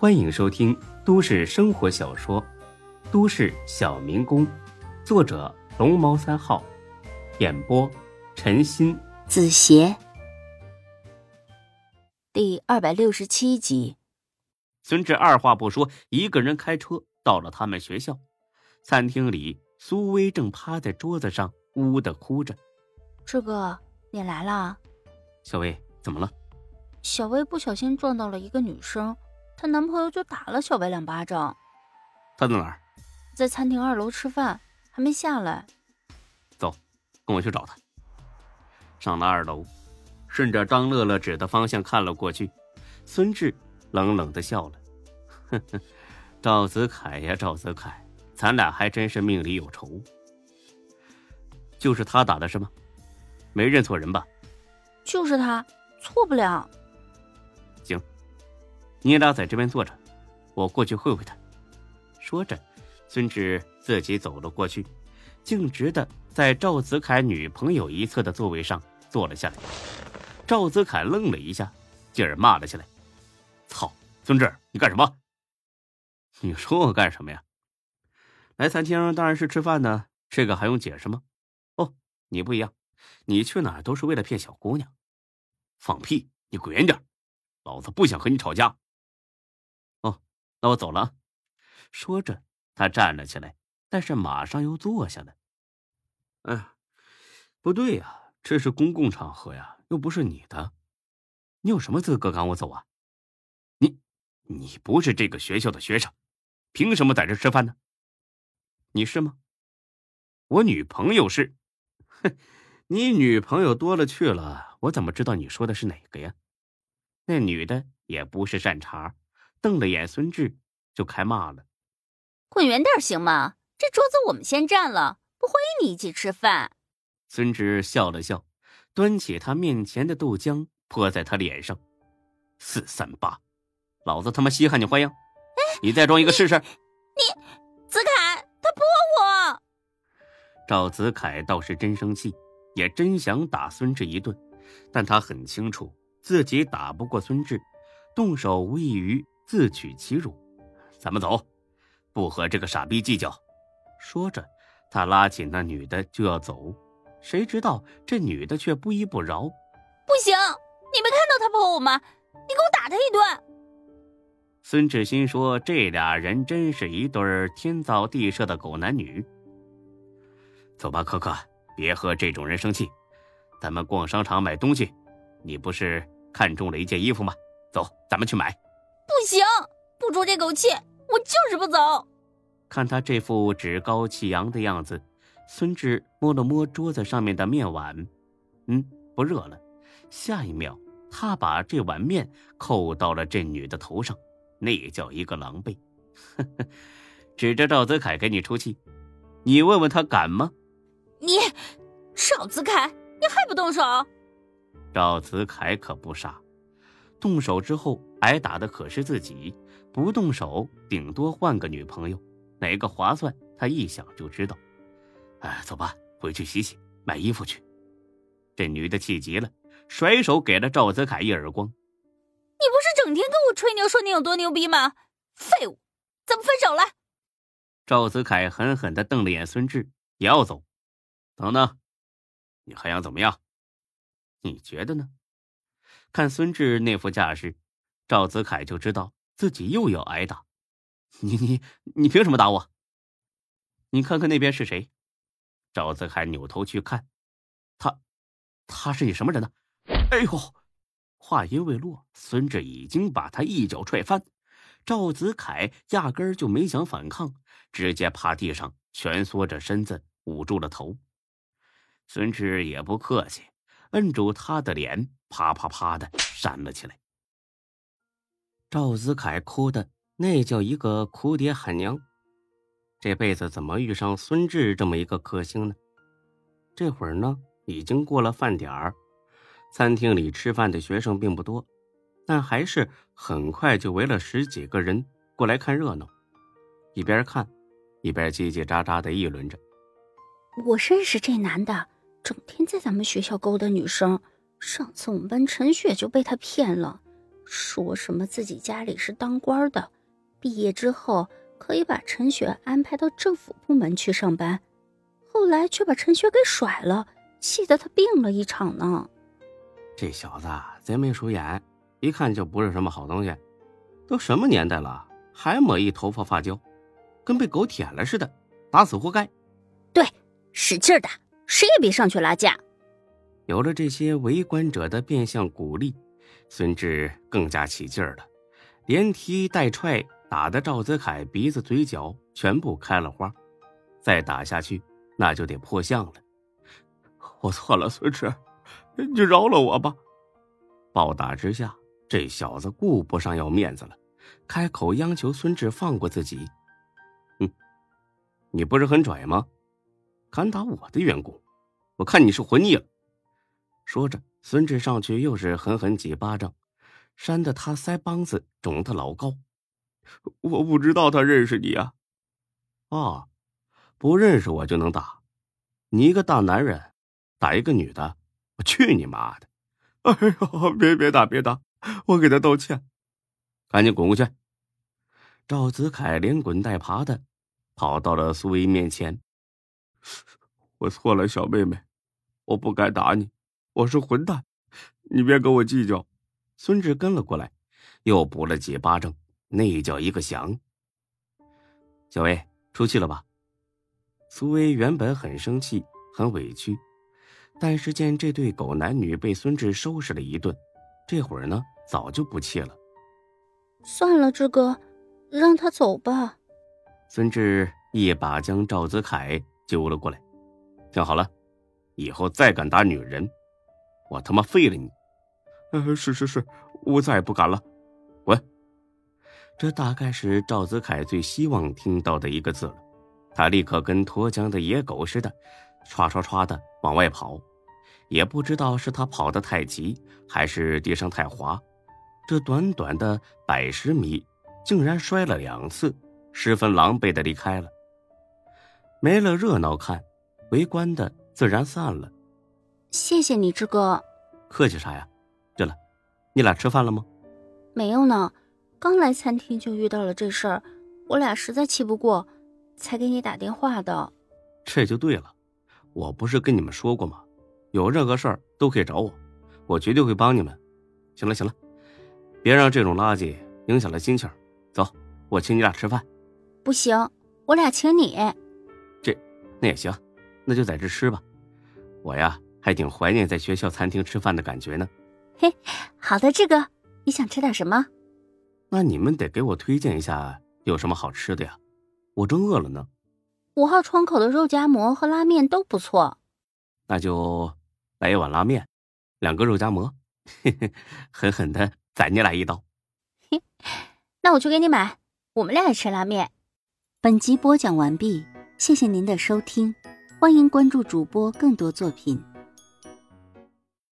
欢迎收听都市生活小说《都市小民工》，作者龙猫三号，演播陈鑫、子邪，第二百六十七集。孙志二话不说，一个人开车到了他们学校餐厅里。苏薇正趴在桌子上呜呜的哭着。志哥，你来了。小薇，怎么了？小薇不小心撞到了一个女生，她男朋友就打了小白两巴掌。他在哪儿？在餐厅二楼吃饭，还没下来。走，跟我去找他。上了二楼，顺着张乐乐指的方向看了过去，孙志冷冷的笑了：“呵呵，赵子凯呀，赵子凯。”咱俩还真是命里有仇。就是他打的是吗？没认错人吧？就是他，错不了。你俩在这边坐着，我过去会会他。说着，孙志自己走了过去，径直的在赵子凯女朋友一侧的座位上坐了下来。赵子凯愣了一下，继而骂了起来：“操，孙志，你干什么？你说我干什么呀？”来餐厅当然是吃饭呢，这个还用解释吗？哦，你不一样，你去哪都是为了骗小姑娘。放屁！你滚远点，老子不想和你吵架。那我走了。说着，他站了起来，但是马上又坐下了。哎，不对呀，这是公共场合呀，又不是你的，你有什么资格赶我走啊？你，你不是这个学校的学生，凭什么在这吃饭呢？你是吗？我女朋友是，哼，你女朋友多了去了，我怎么知道你说的是哪个呀？那女的也不是善茬，瞪了眼孙志就开骂了：“滚远点行吗？这桌子我们先占了，不欢迎你一起吃饭。”孙志笑了笑，端起他面前的豆浆泼在他脸上：“四三八，老子他妈稀罕你花样！你再装一个试试！”你，子凯。他泼我！赵子凯倒是真生气，也真想打孙志一顿，但他很清楚自己打不过孙志，动手无异于自取其辱。咱们走，不和这个傻逼计较。说着，他拉起那女的就要走，谁知道这女的却不依不饶。不行，你没看到他碰我吗？你给我打他一顿！孙志新说：“这俩人真是一对天造地设的狗男女。”走吧，可可，别和这种人生气。咱们逛商场买东西，你不是看中了一件衣服吗？走，咱们去买。不行，不出这口气，我就是不走。看他这副趾高气扬的样子，孙志摸了摸桌子上面的面碗，嗯，不热了。下一秒，他把这碗面扣到了这女的头上。那叫一个狼狈，指着赵子凯给你出气，你问问他敢吗？你，赵子凯，你还不动手？赵子凯可不傻，动手之后挨打的可是自己，不动手顶多换个女朋友，哪个划算？他一想就知道。哎，走吧，回去洗洗，买衣服去。这女的气急了，甩手给了赵子凯一耳光。你不是整天跟我吹牛说你有多牛逼吗？废物，咱们分手了。赵子凯狠狠的瞪了眼孙志，也要走。等等，你还想怎么样？你觉得呢？看孙志那副架势，赵子凯就知道自己又要挨打。你你你凭什么打我？你看看那边是谁？赵子凯扭头去看，他，他是你什么人呢？哎呦！话音未落，孙志已经把他一脚踹翻。赵子凯压根儿就没想反抗，直接趴地上蜷缩着身子，捂住了头。孙志也不客气，摁住他的脸，啪啪啪的扇了起来。赵子凯哭的那叫一个哭爹喊娘，这辈子怎么遇上孙志这么一个克星呢？这会儿呢，已经过了饭点儿。餐厅里吃饭的学生并不多，但还是很快就围了十几个人过来看热闹，一边看，一边叽叽喳喳的议论着：“我认识这男的，整天在咱们学校勾搭女生。上次我们班陈雪就被他骗了，说什么自己家里是当官的，毕业之后可以把陈雪安排到政府部门去上班，后来却把陈雪给甩了，气得他病了一场呢。这小子贼眉鼠眼，一看就不是什么好东西。都什么年代了，还抹一头发发胶，跟被狗舔了似的，打死活该。对，使劲打，谁也别上去拉架。有了这些围观者的变相鼓励，孙志更加起劲儿了，连踢带踹，打的赵泽凯鼻子嘴角全部开了花。再打下去，那就得破相了。我错了，孙志，你饶了我吧！暴打之下，这小子顾不上要面子了，开口央求孙志放过自己。哼，你不是很拽吗？敢打我的员工，我看你是活腻了。说着，孙志上去又是狠狠几巴掌，扇得他腮帮子肿得老高。我不知道他认识你啊！啊，不认识我就能打？你一个大男人，打一个女的，我去你妈的！哎呦，别别打别打，我给他道歉，赶紧滚过去！赵子凯连滚带爬的跑到了苏薇面前。我错了，小妹妹，我不该打你。我是混蛋，你别跟我计较。孙志跟了过来，又补了几巴掌，那叫一个响。小薇出气了吧？苏薇原本很生气，很委屈，但是见这对狗男女被孙志收拾了一顿，这会儿呢，早就不气了。算了，志哥，让他走吧。孙志一把将赵子凯揪了过来，听好了，以后再敢打女人。我他妈废了你！呃，是是是，我再也不敢了。滚！这大概是赵子凯最希望听到的一个字了。他立刻跟脱缰的野狗似的，唰唰唰的往外跑。也不知道是他跑得太急，还是地上太滑，这短短的百十米，竟然摔了两次，十分狼狈的离开了。没了热闹看，围观的自然散了。谢谢你，志哥。客气啥呀？对了，你俩吃饭了吗？没有呢，刚来餐厅就遇到了这事儿，我俩实在气不过，才给你打电话的。这就对了，我不是跟你们说过吗？有任何事儿都可以找我，我绝对会帮你们。行了行了，别让这种垃圾影响了心情。走，我请你俩吃饭。不行，我俩请你。这，那也行，那就在这吃吧。我呀。还挺怀念在学校餐厅吃饭的感觉呢。嘿，好的，志哥，你想吃点什么？那你们得给我推荐一下有什么好吃的呀，我正饿了呢。五号窗口的肉夹馍和拉面都不错。那就来一碗拉面，两个肉夹馍，嘿嘿，狠狠的宰你俩一刀。嘿，那我去给你买，我们俩也吃拉面。本集播讲完毕，谢谢您的收听，欢迎关注主播更多作品。